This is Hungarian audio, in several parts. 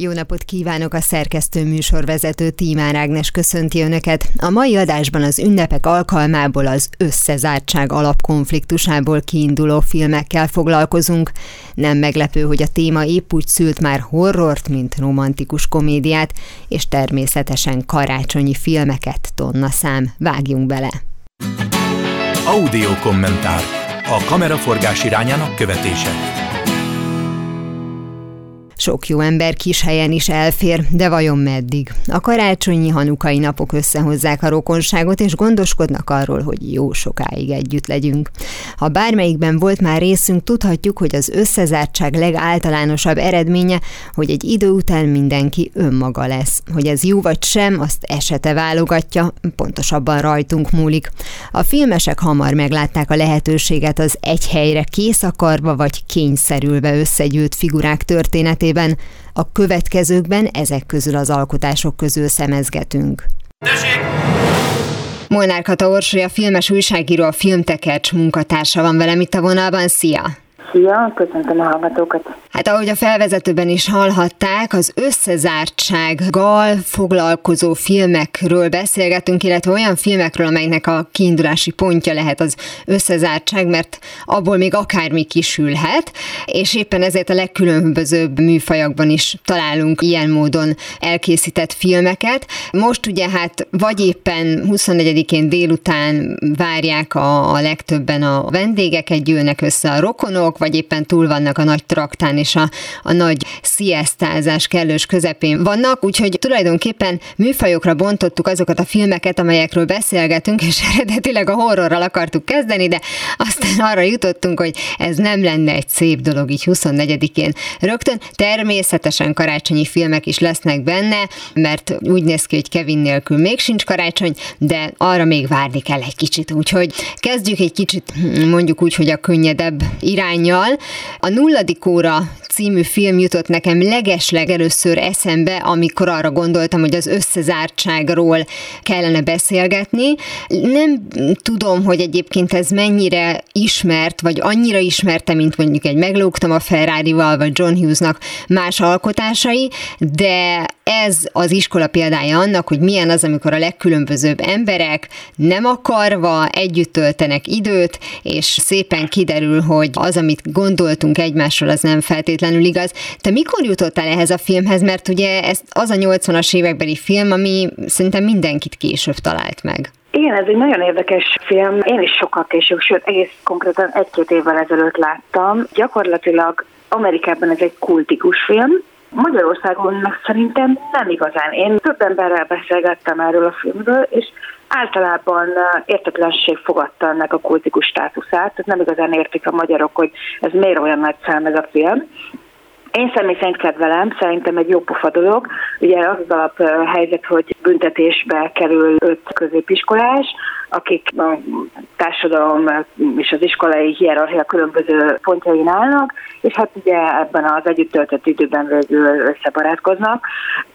Jó napot kívánok a szerkesztő műsorvezető Tímár Ágnes köszönti Önöket. A mai adásban az ünnepek alkalmából az összezártság alapkonfliktusából kiinduló filmekkel foglalkozunk. Nem meglepő, hogy a téma épp úgy szült már horrort, mint romantikus komédiát, és természetesen karácsonyi filmeket tonna szám. Vágjunk bele! Audio kommentár. A kameraforgás irányának követése. Sok jó ember kis helyen is elfér, de vajon meddig? A karácsonyi hanukai napok összehozzák a rokonságot, és gondoskodnak arról, hogy jó sokáig együtt legyünk. Ha bármelyikben volt már részünk, tudhatjuk, hogy az összezártság legáltalánosabb eredménye, hogy egy idő után mindenki önmaga lesz. Hogy ez jó vagy sem, azt esete válogatja, pontosabban rajtunk múlik. A filmesek hamar meglátták a lehetőséget az egy helyre kész akarva vagy kényszerülve összegyűlt figurák történetében, esetében a következőkben ezek közül az alkotások közül szemezgetünk. Tessék! Molnár Kata Orsolya, a filmes újságíró, a Filmtekercs munkatársa van velem itt a vonalban. Szia! Szia, köszöntöm a hallgatókat. Hát ahogy a felvezetőben is hallhatták, az összezártsággal foglalkozó filmekről beszélgetünk, illetve olyan filmekről, amelynek a kiindulási pontja lehet az összezártság, mert abból még akármi kisülhet, és éppen ezért a legkülönbözőbb műfajokban is találunk ilyen módon elkészített filmeket. Most ugye hát vagy éppen 24-én délután várják a, a legtöbben a vendégeket, gyűlnek össze a rokonok, vagy éppen túl vannak a nagy traktán és a, a nagy sziasztázás kellős közepén vannak, úgyhogy tulajdonképpen műfajokra bontottuk azokat a filmeket, amelyekről beszélgetünk, és eredetileg a horrorral akartuk kezdeni, de aztán arra jutottunk, hogy ez nem lenne egy szép dolog így 24-én. Rögtön természetesen karácsonyi filmek is lesznek benne, mert úgy néz ki, hogy Kevin nélkül még sincs karácsony, de arra még várni kell egy kicsit. Úgyhogy kezdjük egy kicsit mondjuk úgy, hogy a könnyedebb irány lányjal. A nulladik óra című film jutott nekem legesleg először eszembe, amikor arra gondoltam, hogy az összezártságról kellene beszélgetni. Nem tudom, hogy egyébként ez mennyire ismert, vagy annyira ismerte, mint mondjuk egy Meglógtam a Ferrari-val, vagy John Hughesnak más alkotásai, de ez az iskola példája annak, hogy milyen az, amikor a legkülönbözőbb emberek nem akarva együtt töltenek időt, és szépen kiderül, hogy az, amit gondoltunk egymásról, az nem feltétlenül igaz. Te mikor jutottál ehhez a filmhez? Mert ugye ez az a 80-as évekbeli film, ami szerintem mindenkit később talált meg. Igen, ez egy nagyon érdekes film. Én is sokkal később, sőt egész konkrétan egy-két évvel ezelőtt láttam. Gyakorlatilag Amerikában ez egy kultikus film, Magyarországon meg szerintem nem igazán. Én több emberrel beszélgettem erről a filmről, és általában értetlenség fogadta ennek a kultikus státuszát, tehát nem igazán értik a magyarok, hogy ez miért olyan nagy szám ez a film. Én személy szerint kedvelem, szerintem egy jó pofa dolog. Ugye az alap helyzet, hogy büntetésbe kerül öt középiskolás, akik a társadalom és az iskolai hierarchia különböző pontjain állnak, és hát ugye ebben az együtt töltött időben végül összebarátkoznak.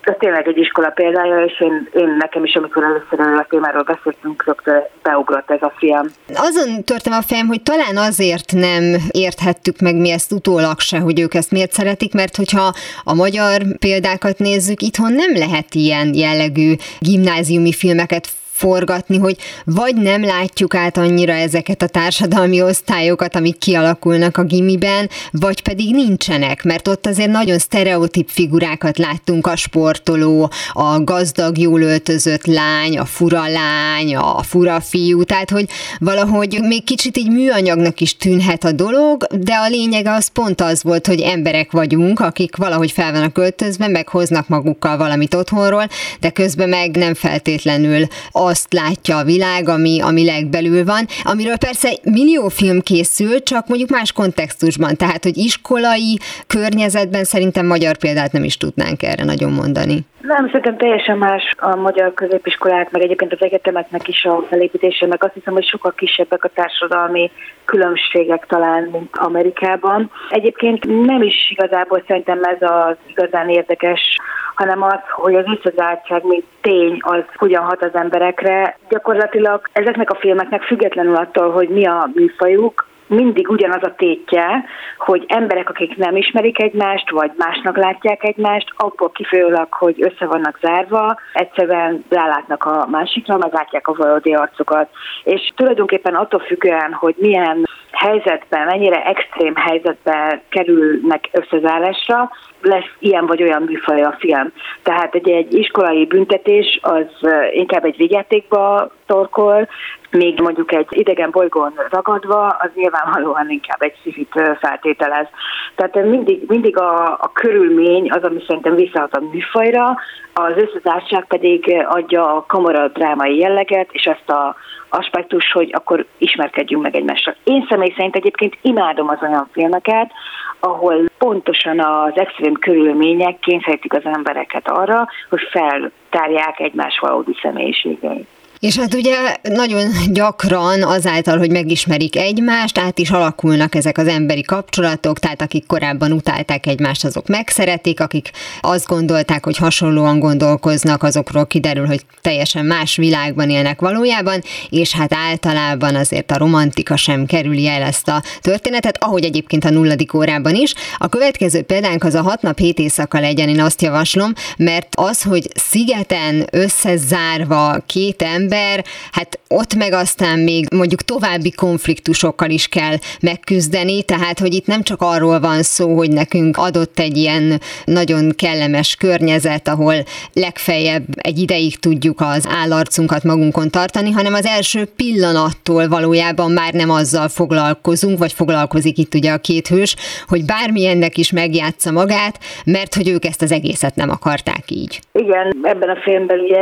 Ez tényleg egy iskola példája, és én, én nekem is, amikor először a témáról beszéltünk, rögtön beugrott ez a film. Azon törtem a fejem, hogy talán azért nem érthettük meg mi ezt utólag se, hogy ők ezt miért szeretik, mert hogyha a magyar példákat nézzük, itthon nem lehet ilyen jellegű gimnáziumi filmeket forgatni, hogy vagy nem látjuk át annyira ezeket a társadalmi osztályokat, amik kialakulnak a gimiben, vagy pedig nincsenek, mert ott azért nagyon sztereotíp figurákat láttunk, a sportoló, a gazdag, jól öltözött lány, a fura lány, a fura fiú, tehát hogy valahogy még kicsit így műanyagnak is tűnhet a dolog, de a lényege az pont az volt, hogy emberek vagyunk, akik valahogy fel vannak öltözve, meg hoznak magukkal valamit otthonról, de közben meg nem feltétlenül azt látja a világ, ami, ami legbelül van, amiről persze millió film készül, csak mondjuk más kontextusban, tehát hogy iskolai környezetben szerintem magyar példát nem is tudnánk erre nagyon mondani. Nem, szerintem teljesen más a magyar középiskolák, meg egyébként az egyetemeknek is a felépítése, meg azt hiszem, hogy sokkal kisebbek a társadalmi különbségek talán, mint Amerikában. Egyébként nem is igazából szerintem ez az igazán érdekes, hanem az, hogy az összezártság, mint tény, az hogyan hat az emberekre. Gyakorlatilag ezeknek a filmeknek függetlenül attól, hogy mi a műfajuk, mindig ugyanaz a tétje, hogy emberek, akik nem ismerik egymást, vagy másnak látják egymást, abból kifolyólag, hogy össze vannak zárva, egyszerűen rálátnak a másikra, meglátják a valódi arcukat. És tulajdonképpen attól függően, hogy milyen helyzetben, mennyire extrém helyzetben kerülnek összezárásra, lesz ilyen vagy olyan műfaj a film. Tehát egy, egy iskolai büntetés az inkább egy vigyátékba torkol, még mondjuk egy idegen bolygón ragadva, az nyilvánvalóan inkább egy szifit feltételez. Tehát mindig, mindig a, a körülmény az, ami szerintem visszahat a műfajra, az összezártság pedig adja a kamara drámai jelleget, és ezt a aspektus, hogy akkor ismerkedjünk meg egymással. Én személy szerint egyébként imádom az olyan filmeket, ahol pontosan az extrém körülmények kényszerítik az embereket arra, hogy feltárják egymás valódi személyiségeit. És hát ugye nagyon gyakran azáltal, hogy megismerik egymást, át is alakulnak ezek az emberi kapcsolatok, tehát akik korábban utálták egymást, azok megszeretik, akik azt gondolták, hogy hasonlóan gondolkoznak, azokról kiderül, hogy teljesen más világban élnek valójában, és hát általában azért a romantika sem kerüli el ezt a történetet, ahogy egyébként a nulladik órában is. A következő példánk az a hat nap hét éjszaka legyen, én azt javaslom, mert az, hogy szigeten összezárva két ember, ember, hát ott meg aztán még mondjuk további konfliktusokkal is kell megküzdeni, tehát hogy itt nem csak arról van szó, hogy nekünk adott egy ilyen nagyon kellemes környezet, ahol legfeljebb egy ideig tudjuk az állarcunkat magunkon tartani, hanem az első pillanattól valójában már nem azzal foglalkozunk, vagy foglalkozik itt ugye a két hős, hogy bármilyennek is megjátsza magát, mert hogy ők ezt az egészet nem akarták így. Igen, ebben a filmben ugye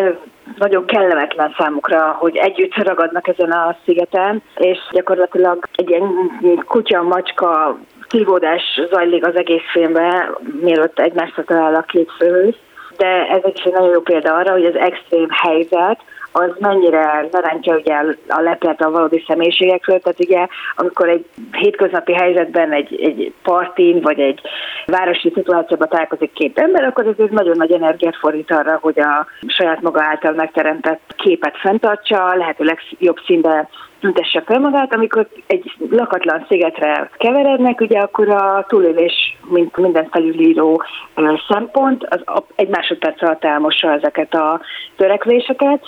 nagyon kellemetlen számukra, hogy együtt ragadnak ezen a szigeten, és gyakorlatilag egy ilyen kutya-macska kívódás zajlik az egész filmben, mielőtt egymásra talál a két főhős. De ez egy nagyon jó példa arra, hogy az extrém helyzet, az mennyire lerántja ugye a leplet a valódi személyiségekről, tehát ugye amikor egy hétköznapi helyzetben egy, egy partin vagy egy városi szituációban találkozik két ember, akkor ez nagyon nagy energiát fordít arra, hogy a saját maga által megteremtett képet fenntartsa, lehetőleg jobb színbe tüntesse fel magát, amikor egy lakatlan szigetre keverednek, ugye akkor a túlélés, mint minden felülíró szempont, az egy másodperc alatt elmossa ezeket a törekvéseket.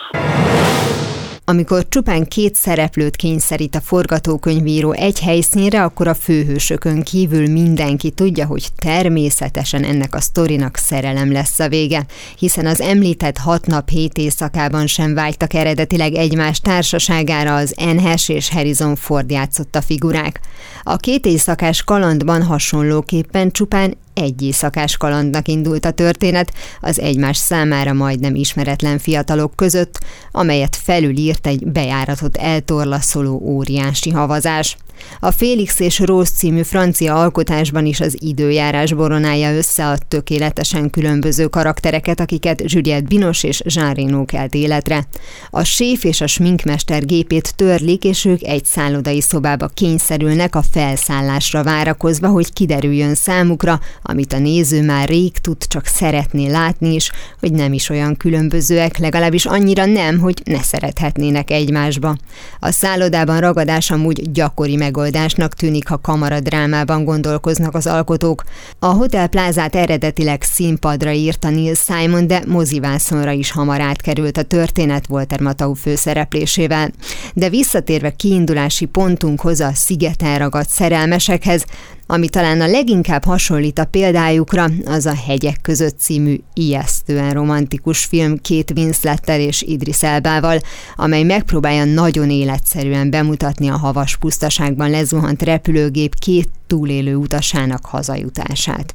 Amikor csupán két szereplőt kényszerít a forgatókönyvíró egy helyszínre, akkor a főhősökön kívül mindenki tudja, hogy természetesen ennek a sztorinak szerelem lesz a vége, hiszen az említett hat nap hét éjszakában sem vágytak eredetileg egymás társaságára az Enhes és Harrison Ford játszott a figurák. A két éjszakás kalandban hasonlóképpen csupán egy éjszakás kalandnak indult a történet az egymás számára majdnem ismeretlen fiatalok között, amelyet felülírt egy bejáratot eltorlaszoló óriási havazás. A Félix és Rose című francia alkotásban is az időjárás boronálja össze a tökéletesen különböző karaktereket, akiket Juliette Binos és Jean Reno kelt életre. A séf és a sminkmester gépét törlik, és ők egy szállodai szobába kényszerülnek a felszállásra várakozva, hogy kiderüljön számukra, amit a néző már rég tud, csak szeretné látni is, hogy nem is olyan különbözőek, legalábbis annyira nem, hogy ne szerethetnének egymásba. A szállodában ragadás amúgy gyakori megoldásnak tűnik, ha kamaradrámában gondolkoznak az alkotók. A Hotel Plázát eredetileg színpadra írta Neil Simon, de mozivászonra is hamar átkerült a történet Walter Matau főszereplésével. De visszatérve kiindulási pontunkhoz a szigeten ragadt szerelmesekhez, ami talán a leginkább hasonlít a példájukra, az a Hegyek között című ijesztően romantikus film két Winslettel és Idris Elbával, amely megpróbálja nagyon életszerűen bemutatni a havas pusztaságban lezuhant repülőgép két túlélő utasának hazajutását.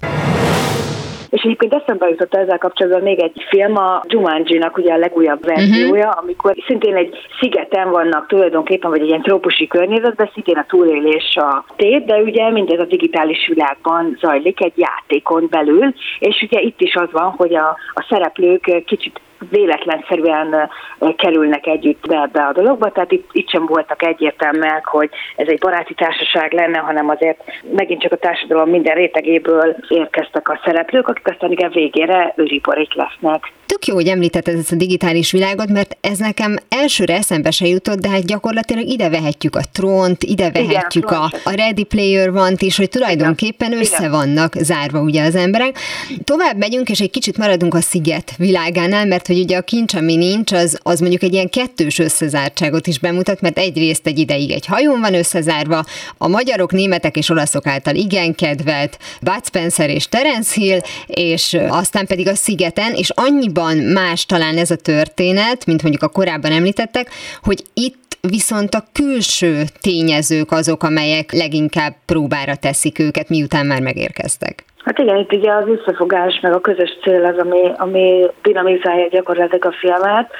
És egyébként eszembe jutott ezzel kapcsolatban még egy film, a Jumanji-nak ugye a legújabb verziója, uh-huh. amikor szintén egy szigeten vannak tulajdonképpen, vagy egy ilyen trópusi környezetben, szintén a túlélés a tét, de ugye mindez a digitális világban zajlik egy játékon belül, és ugye itt is az van, hogy a, a szereplők kicsit véletlenszerűen kerülnek együtt be ebbe a dologba, tehát itt, itt sem voltak egyértelműek, hogy ez egy baráti társaság lenne, hanem azért megint csak a társadalom minden rétegéből érkeztek a szereplők, akik aztán igen végére őriporék lesznek. Tök jó, hogy említetted ezt a digitális világot, mert ez nekem elsőre eszembe se jutott, de hát gyakorlatilag ide vehetjük a trónt, ide vehetjük Igen, a, a Ready Player van is, hogy tulajdonképpen Igen. össze vannak zárva ugye az emberek. Tovább megyünk, és egy kicsit maradunk a sziget világánál, mert hogy ugye a kincs, ami nincs, az, az mondjuk egy ilyen kettős összezártságot is bemutat, mert egyrészt egy ideig egy hajón van összezárva, a magyarok, németek és olaszok által igen kedvelt Bud Spencer és Terence Hill, és aztán pedig a szigeten, és annyi annyiban más talán ez a történet, mint mondjuk a korábban említettek, hogy itt viszont a külső tényezők azok, amelyek leginkább próbára teszik őket, miután már megérkeztek. Hát igen, itt ugye az összefogás, meg a közös cél az, ami, ami dinamizálja gyakorlatilag a filmet,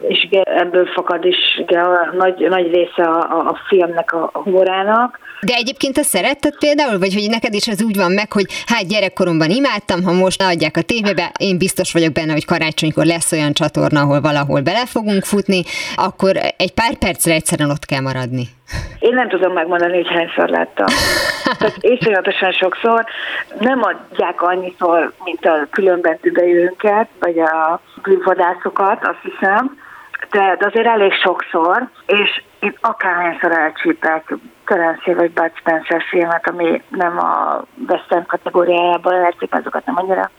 és ebből fakad is a nagy, nagy része a, a filmnek a humorának, de egyébként te szeretted például, vagy hogy neked is ez úgy van meg, hogy hát gyerekkoromban imádtam, ha most adják a tévébe, én biztos vagyok benne, hogy karácsonykor lesz olyan csatorna, ahol valahol bele fogunk futni, akkor egy pár percre egyszerűen ott kell maradni. Én nem tudom megmondani, hogy hányszor láttam. Tehát iszonyatosan sokszor nem adják annyiszor, mint a különböző bejönket, vagy a bűnvadászokat, azt hiszem, de, de azért elég sokszor, és én akárhányszor elcsípek Terence vagy Bud Spencer filmet, ami nem a western kategóriájában játszik, azokat nem annyira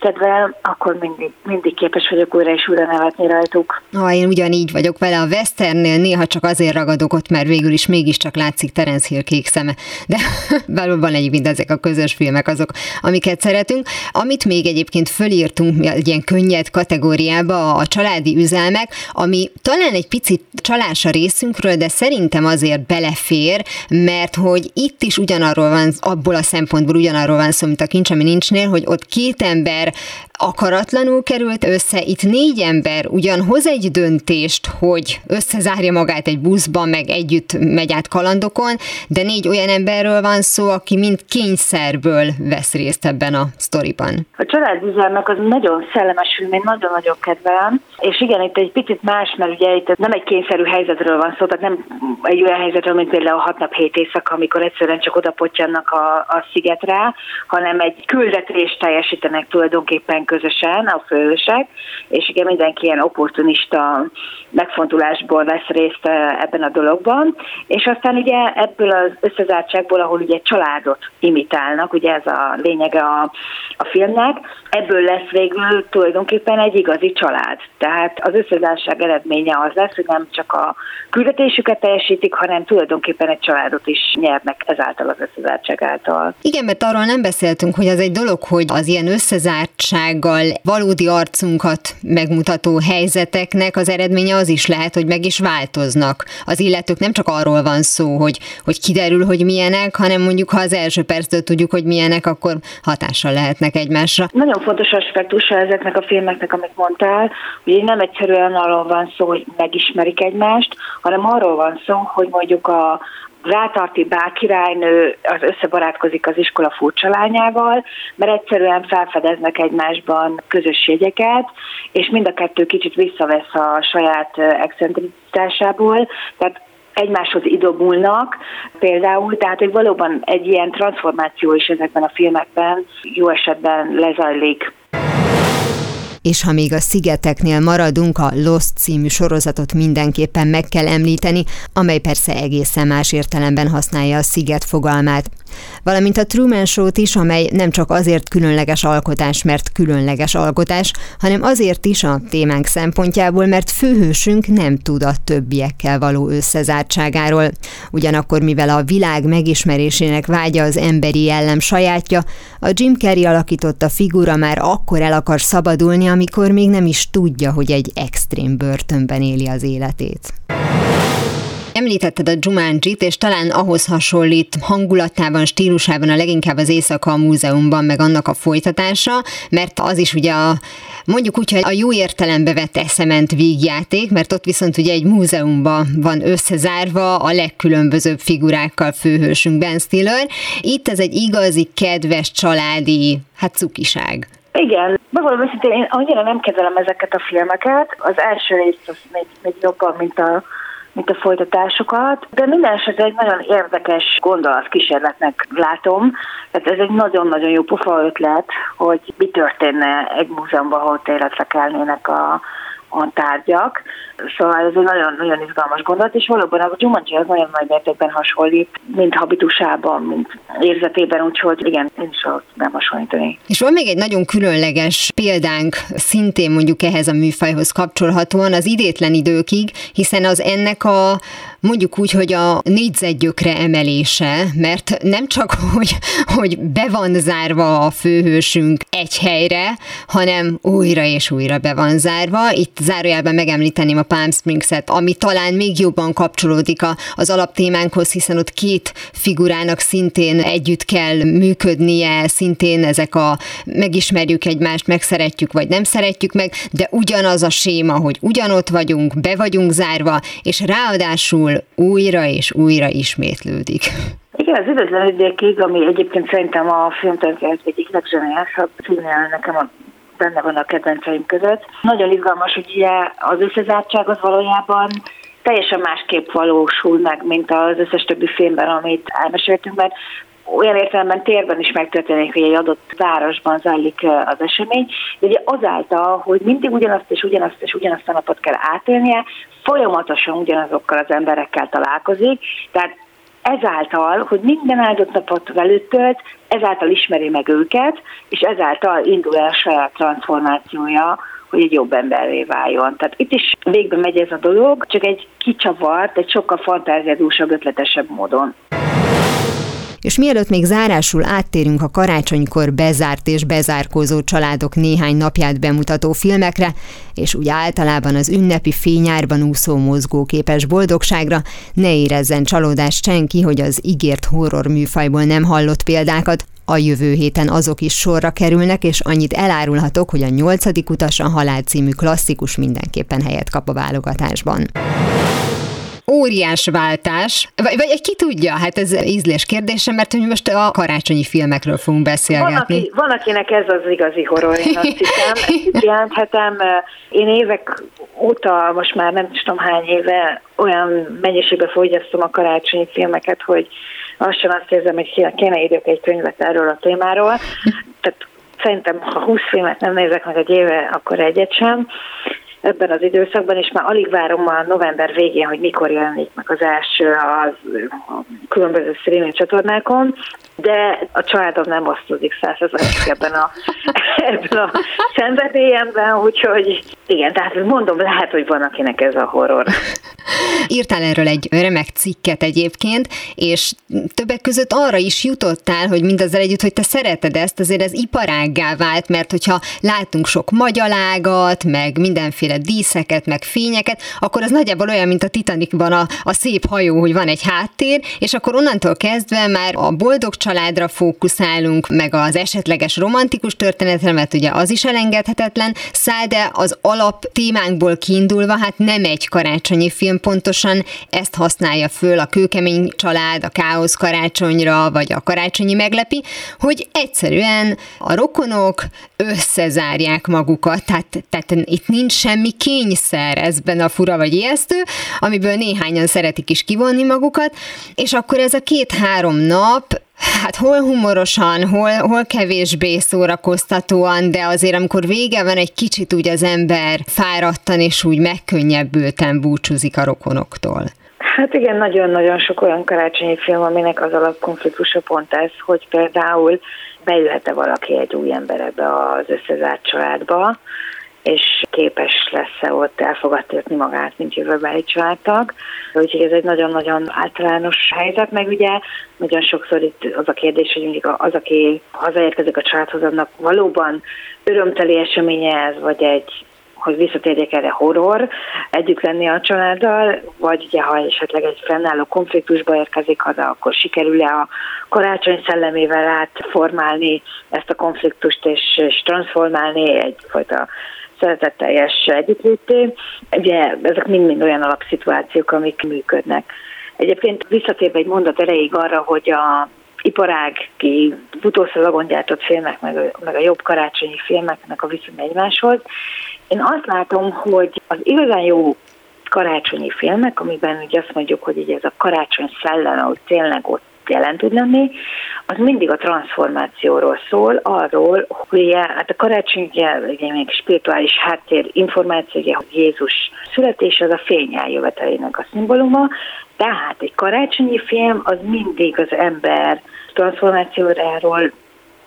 kedvel, akkor mindig, mindig képes vagyok újra és újra nevetni rajtuk. Ha én ugyanígy vagyok vele a Westernnél, néha csak azért ragadok ott, mert végül is mégiscsak látszik Terence Hill kék szeme. De valóban egyébként ezek a közös filmek azok, amiket szeretünk. Amit még egyébként fölírtunk egy ilyen könnyed kategóriába, a családi üzelmek, ami talán egy picit csalás a részünkről, de szerintem azért belefér, mert hogy itt is ugyanarról van, abból a szempontból ugyanarról van szó, mint a kincs, ami nincsnél, hogy ott két ember ember akaratlanul került össze, itt négy ember ugyan hoz egy döntést, hogy összezárja magát egy buszban, meg együtt megy át kalandokon, de négy olyan emberről van szó, aki mind kényszerből vesz részt ebben a sztoriban. A családüzemnek az nagyon szellemes film, én nagyon-nagyon kedvelem, és igen, itt egy picit más, mert ugye itt nem egy kényszerű helyzetről van szó, tehát nem egy olyan helyzetről, mint például a hat nap hét éjszaka, amikor egyszerűen csak oda a, a szigetre, hanem egy küldetést teljesítenek tulajdonképpen közösen a főhősek, és igen, mindenki ilyen opportunista megfontolásból vesz részt eh, ebben a dologban, és aztán ugye ebből az összezártságból, ahol ugye családot imitálnak, ugye ez a lényege a, a filmnek, ebből lesz végül tulajdonképpen egy igazi család. Tehát az összezártság eredménye az lesz, hogy nem csak a küldetésüket teljesítik, hanem tulajdonképpen egy családot is nyernek ezáltal az összezártság által. Igen, mert arról nem beszéltünk, hogy az egy dolog, hogy az ilyen összezártsággal valódi arcunkat megmutató helyzeteknek az eredménye az is lehet, hogy meg is változnak. Az illetők nem csak arról van szó, hogy, hogy kiderül, hogy milyenek, hanem mondjuk ha az első perctől tudjuk, hogy milyenek, akkor hatással lehetnek egymásra. Nagyon fontos aspektusa ezeknek a filmeknek, amit mondtál, hogy nem egyszerűen arról van szó, hogy megismerik egymást, hanem arról van szó, hogy mondjuk a, Rátarti bákirálynő az összebarátkozik az iskola furcsa lányával, mert egyszerűen felfedeznek egymásban közösségeket, és mind a kettő kicsit visszavesz a saját excentricitásából, tehát egymáshoz idomulnak például, tehát hogy valóban egy ilyen transformáció is ezekben a filmekben jó esetben lezajlik. És ha még a szigeteknél maradunk, a Lost című sorozatot mindenképpen meg kell említeni, amely persze egészen más értelemben használja a sziget fogalmát valamint a Truman Show-t is, amely nem csak azért különleges alkotás, mert különleges alkotás, hanem azért is a témánk szempontjából, mert főhősünk nem tud a többiekkel való összezártságáról. Ugyanakkor, mivel a világ megismerésének vágya az emberi jellem sajátja, a Jim Carrey alakította figura már akkor el akar szabadulni, amikor még nem is tudja, hogy egy extrém börtönben éli az életét. Említetted a Jumanji-t, és talán ahhoz hasonlít hangulatában, stílusában a leginkább az Éjszaka a Múzeumban, meg annak a folytatása, mert az is ugye a mondjuk úgy, hogy a jó értelembe vett eszement vígjáték, mert ott viszont ugye egy múzeumban van összezárva a legkülönbözőbb figurákkal főhősünk Ben Stiller. Itt ez egy igazi, kedves, családi, hát cukiság. Igen, megvalom őszintén, én annyira nem kezelem ezeket a filmeket. Az első rész az még, még jobban, mint a mint a folytatásokat, de minden esetre egy nagyon érdekes gondolatkísérletnek látom. Tehát ez egy nagyon-nagyon jó pufa ötlet, hogy mi történne egy múzeumban, ahol életre kelnének a, a tárgyak. Szóval ez egy nagyon-nagyon izgalmas gondolat, és valóban a Jumanji az nagyon nagy mértékben hasonlít, mint habitusában, mint érzetében, úgyhogy igen, én is nem hasonlítani. És van még egy nagyon különleges példánk, szintén mondjuk ehhez a műfajhoz kapcsolhatóan, az idétlen időkig, hiszen az ennek a mondjuk úgy, hogy a négyzetgyökre emelése, mert nem csak, hogy, hogy be van zárva a főhősünk egy helyre, hanem újra és újra be van zárva. Itt zárójelben megemlíteném a Palm Springs-et, ami talán még jobban kapcsolódik a, az alaptémánkhoz, hiszen ott két figurának szintén együtt kell működnie, szintén ezek a megismerjük egymást, megszeretjük vagy nem szeretjük meg, de ugyanaz a séma, hogy ugyanott vagyunk, be vagyunk zárva, és ráadásul újra és újra ismétlődik. Igen, az üdvözlő ügyékig, ami egyébként szerintem a filmtörténet egyik legzseniálisabb filmje, nekem a benne van a kedvenceim között. Nagyon izgalmas, hogy ugye az összezártság az valójában teljesen másképp valósul meg, mint az összes többi filmben, amit elmeséltünk, mert olyan értelemben térben is megtörténik, hogy egy adott városban zajlik az esemény, de ugye azáltal, hogy mindig ugyanazt és ugyanazt és ugyanazt a napot kell átélnie, folyamatosan ugyanazokkal az emberekkel találkozik, tehát ezáltal, hogy minden áldott napot velük tölt, ezáltal ismeri meg őket, és ezáltal indul el a saját transformációja, hogy egy jobb emberré váljon. Tehát itt is végbe megy ez a dolog, csak egy kicsavart, egy sokkal fantáziadúsabb, ötletesebb módon. És mielőtt még zárásul áttérünk a karácsonykor bezárt és bezárkózó családok néhány napját bemutató filmekre, és úgy általában az ünnepi fényárban úszó mozgóképes boldogságra, ne érezzen csalódást senki, hogy az ígért horror műfajból nem hallott példákat, a jövő héten azok is sorra kerülnek, és annyit elárulhatok, hogy a nyolcadik utas a halál című klasszikus mindenképpen helyet kap a válogatásban óriás váltás, vagy, vagy ki tudja, hát ez ízlés kérdése, mert hogy most a karácsonyi filmekről fogunk beszélgetni. Van, aki, van akinek ez az igazi horror, én azt hiszem. Jelenthetem, én évek óta, most már nem tudom hány éve, olyan mennyiségben fogyasztom a karácsonyi filmeket, hogy lassan azt érzem, hogy kéne írjak egy könyvet erről a témáról. Tehát szerintem, ha 20 filmet nem nézek meg egy éve, akkor egyet sem ebben az időszakban, és már alig várom a november végén, hogy mikor jelenik meg az első a, különböző streaming csatornákon, de a családom nem osztódik százalékig ebben a, ebben a szenvedélyemben, úgyhogy igen, tehát mondom, lehet, hogy van, akinek ez a horror. Írtál erről egy remek cikket egyébként, és többek között arra is jutottál, hogy mindazzal együtt, hogy te szereted ezt, azért ez iparággá vált, mert hogyha látunk sok magyarágat, meg mindenféle díszeket, meg fényeket, akkor az nagyjából olyan, mint a Titanicban a, a szép hajó, hogy van egy háttér, és akkor onnantól kezdve már a boldog családra fókuszálunk, meg az esetleges romantikus történetre, mert ugye az is elengedhetetlen, száll, de az alap témánkból kiindulva, hát nem egy karácsonyi film, pontosan ezt használja föl a kőkemény család, a káosz karácsonyra, vagy a karácsonyi meglepi, hogy egyszerűen a rokonok összezárják magukat, tehát, tehát itt nincs semmi kényszer ezben a fura vagy ijesztő, amiből néhányan szeretik is kivonni magukat, és akkor ez a két-három nap Hát hol humorosan, hol, hol kevésbé szórakoztatóan, de azért amikor vége van, egy kicsit úgy az ember fáradtan és úgy megkönnyebbülten búcsúzik a rokonoktól. Hát igen, nagyon-nagyon sok olyan karácsonyi film, aminek az alapkonfliktusa pont ez, hogy például bejöhet-e valaki egy új ember ebbe az összezárt családba, és képes lesz-e ott elfogadtatni magát, mint jövőbeli családtag. Úgyhogy ez egy nagyon-nagyon általános helyzet, meg ugye nagyon sokszor itt az a kérdés, hogy mindig az, aki hazaérkezik a családhoz, annak valóban örömteli eseménye ez, vagy egy hogy visszatérjek erre horror, együtt lenni a családdal, vagy ugye ha esetleg egy fennálló konfliktusba érkezik haza, akkor sikerül-e a karácsony szellemével átformálni ezt a konfliktust és, és transformálni egyfajta szeretetteljes együttlété. Ugye ezek mind-mind olyan alapszituációk, amik működnek. Egyébként visszatérve egy mondat erejéig arra, hogy a iparág, ki futószalagon gyártott filmek, meg a, meg a jobb karácsonyi filmeknek a viszony egymáshoz. Én azt látom, hogy az igazán jó karácsonyi filmek, amiben ugye azt mondjuk, hogy így ez a karácsony szellem, hogy tényleg ott jelen tud lenni, az mindig a transformációról szól, arról, hogy ugye, hát a karácsony ugye, ugye még spirituális háttér információ, ugye, hogy Jézus születés az a fény eljövetelének a szimbóluma, tehát egy karácsonyi film az mindig az ember transformációráról,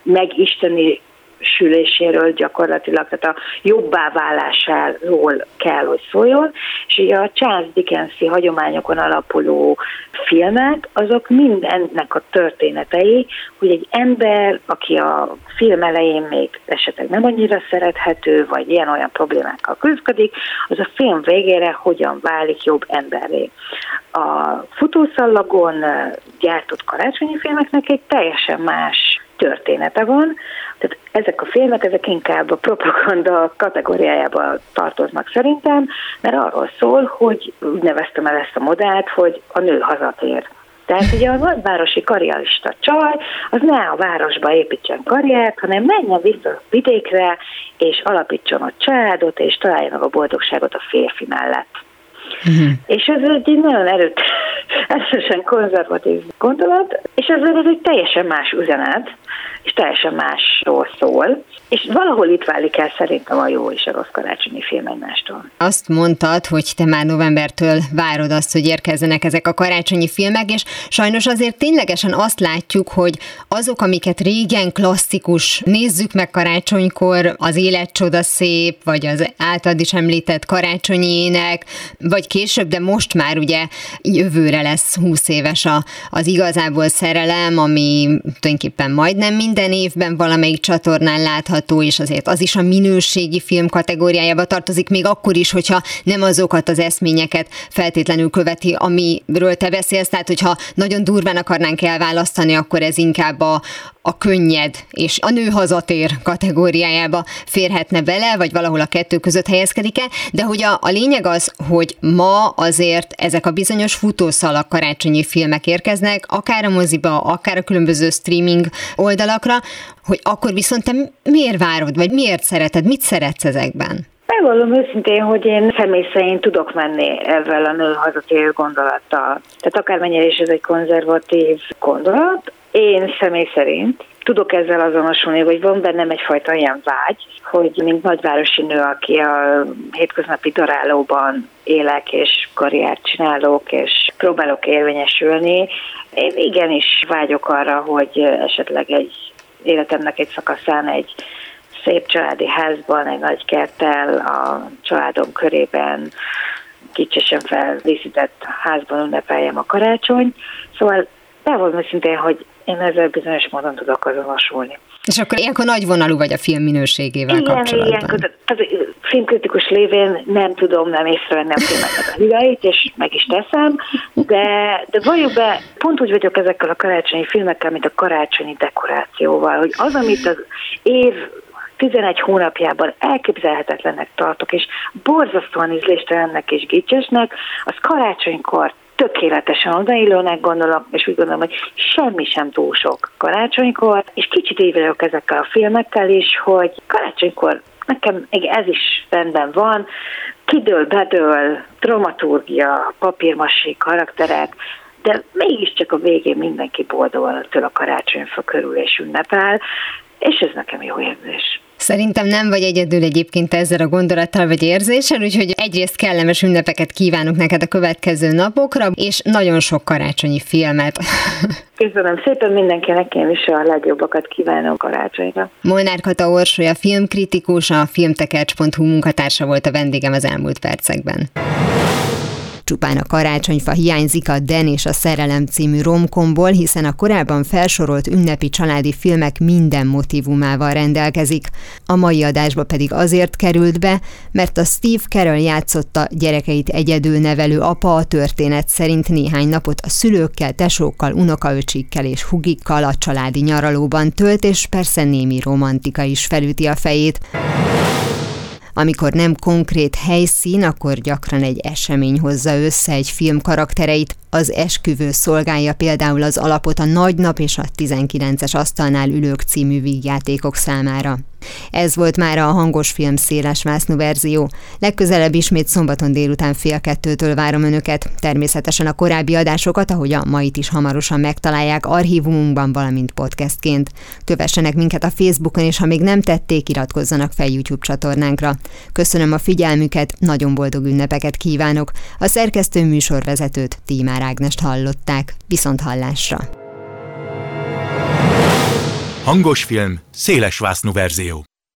megisteni süléséről gyakorlatilag, tehát a jobbá válásáról kell, hogy szóljon, és ugye a Charles Dickensi hagyományokon alapuló filmek, azok mind ennek a történetei, hogy egy ember, aki a film elején még esetleg nem annyira szerethető, vagy ilyen-olyan problémákkal küzdik, az a film végére hogyan válik jobb emberré. A futószallagon gyártott karácsonyi filmeknek egy teljesen más története van, tehát ezek a filmek, ezek inkább a propaganda kategóriájába tartoznak szerintem, mert arról szól, hogy úgy neveztem el ezt a modellt, hogy a nő hazatér. Tehát ugye a nagyvárosi karrierista csaj, az ne a városba építsen karriert, hanem menjen vissza a vidékre, és alapítson a családot, és találja meg a boldogságot a férfi mellett. Uh-huh. És ez egy nagyon erőt, erősen konzervatív gondolat, és ez, ez egy teljesen más üzenet, és teljesen másról szól, és valahol itt válik el szerintem a jó és a rossz karácsonyi film egymástól. Azt mondtad, hogy te már novembertől várod azt, hogy érkezzenek ezek a karácsonyi filmek, és sajnos azért ténylegesen azt látjuk, hogy azok, amiket régen klasszikus, nézzük meg karácsonykor, az élet csoda szép, vagy az általad is említett karácsonyi ének, vagy később, de most már ugye jövőre lesz 20 éves a, az igazából szerelem, ami tulajdonképpen majdnem minden évben valamelyik csatornán látható, és azért az is a minőségi film kategóriájába tartozik, még akkor is, hogyha nem azokat az eszményeket feltétlenül követi, amiről te beszélsz, tehát hogyha nagyon durván akarnánk elválasztani, akkor ez inkább a, a könnyed és a nő hazatér kategóriájába férhetne bele, vagy valahol a kettő között helyezkedik el, de hogy a, a lényeg az, hogy ma azért ezek a bizonyos futószalak karácsonyi filmek érkeznek, akár a moziba, akár a különböző streaming oldalakra, hogy akkor viszont te miért várod, vagy miért szereted, mit szeretsz ezekben? Megvallom őszintén, hogy én személy szerint tudok menni ezzel a nő hazatérő gondolattal. Tehát akármennyire is ez egy konzervatív gondolat, én személy szerint tudok ezzel azonosulni, hogy van bennem egyfajta ilyen vágy, hogy mint nagyvárosi nő, aki a hétköznapi darálóban élek, és karriert csinálok, és próbálok érvényesülni, én igenis vágyok arra, hogy esetleg egy életemnek egy szakaszán egy szép családi házban, egy nagy kerttel, a családom körében, kicsesen feldíszített házban ünnepeljem a karácsony. Szóval bevallom őszintén, hogy én ezzel bizonyos módon tudok azonosulni. És akkor ilyenkor nagy vonalú vagy a film minőségével igen, kapcsolatban. Igen, tehát filmkritikus lévén nem tudom nem észrevenni a filmeknek a hibáit, és meg is teszem, de, de valljuk be, pont úgy vagyok ezekkel a karácsonyi filmekkel, mint a karácsonyi dekorációval, hogy az, amit az év 11 hónapjában elképzelhetetlennek tartok, és borzasztóan ízléstelennek és gicsesnek, az karácsonykor tökéletesen odaillónak gondolom, és úgy gondolom, hogy semmi sem túl sok karácsonykor, és kicsit így vagyok ezekkel a filmekkel is, hogy karácsonykor nekem ez is rendben van, kidől, bedől, dramaturgia, papírmasi karakterek, de mégiscsak a végén mindenki boldogan től a karácsonyfa körül és ünnepel, és ez nekem jó érzés. Szerintem nem vagy egyedül egyébként ezzel a gondolattal vagy érzéssel, úgyhogy egyrészt kellemes ünnepeket kívánok neked a következő napokra, és nagyon sok karácsonyi filmet. Köszönöm szépen mindenkinek, én is a legjobbakat kívánom karácsonyra. Molnár Kata Orsolya filmkritikus, a filmtekercs.hu munkatársa volt a vendégem az elmúlt percekben. Csupán a karácsonyfa hiányzik a Den és a Szerelem című romkomból, hiszen a korábban felsorolt ünnepi családi filmek minden motivumával rendelkezik. A mai adásba pedig azért került be, mert a Steve Carell játszotta gyerekeit egyedül nevelő apa a történet szerint néhány napot a szülőkkel, tesókkal, unokaöcsikkel és hugikkal a családi nyaralóban tölt, és persze némi romantika is felüti a fejét. Amikor nem konkrét helyszín, akkor gyakran egy esemény hozza össze egy film karaktereit. Az esküvő szolgálja például az alapot a Nagy Nap és a 19-es asztalnál ülők című vígjátékok számára. Ez volt már a hangos film széles vásznú verzió. Legközelebb ismét szombaton délután fél kettőtől várom önöket. Természetesen a korábbi adásokat, ahogy a mait is hamarosan megtalálják archívumunkban, valamint podcastként. Kövessenek minket a Facebookon, és ha még nem tették, iratkozzanak fel YouTube csatornánkra. Köszönöm a figyelmüket, nagyon boldog ünnepeket kívánok. A szerkesztő műsorvezetőt Tímár Ágnest hallották. Viszont hallásra! Hangos film, széles verzió.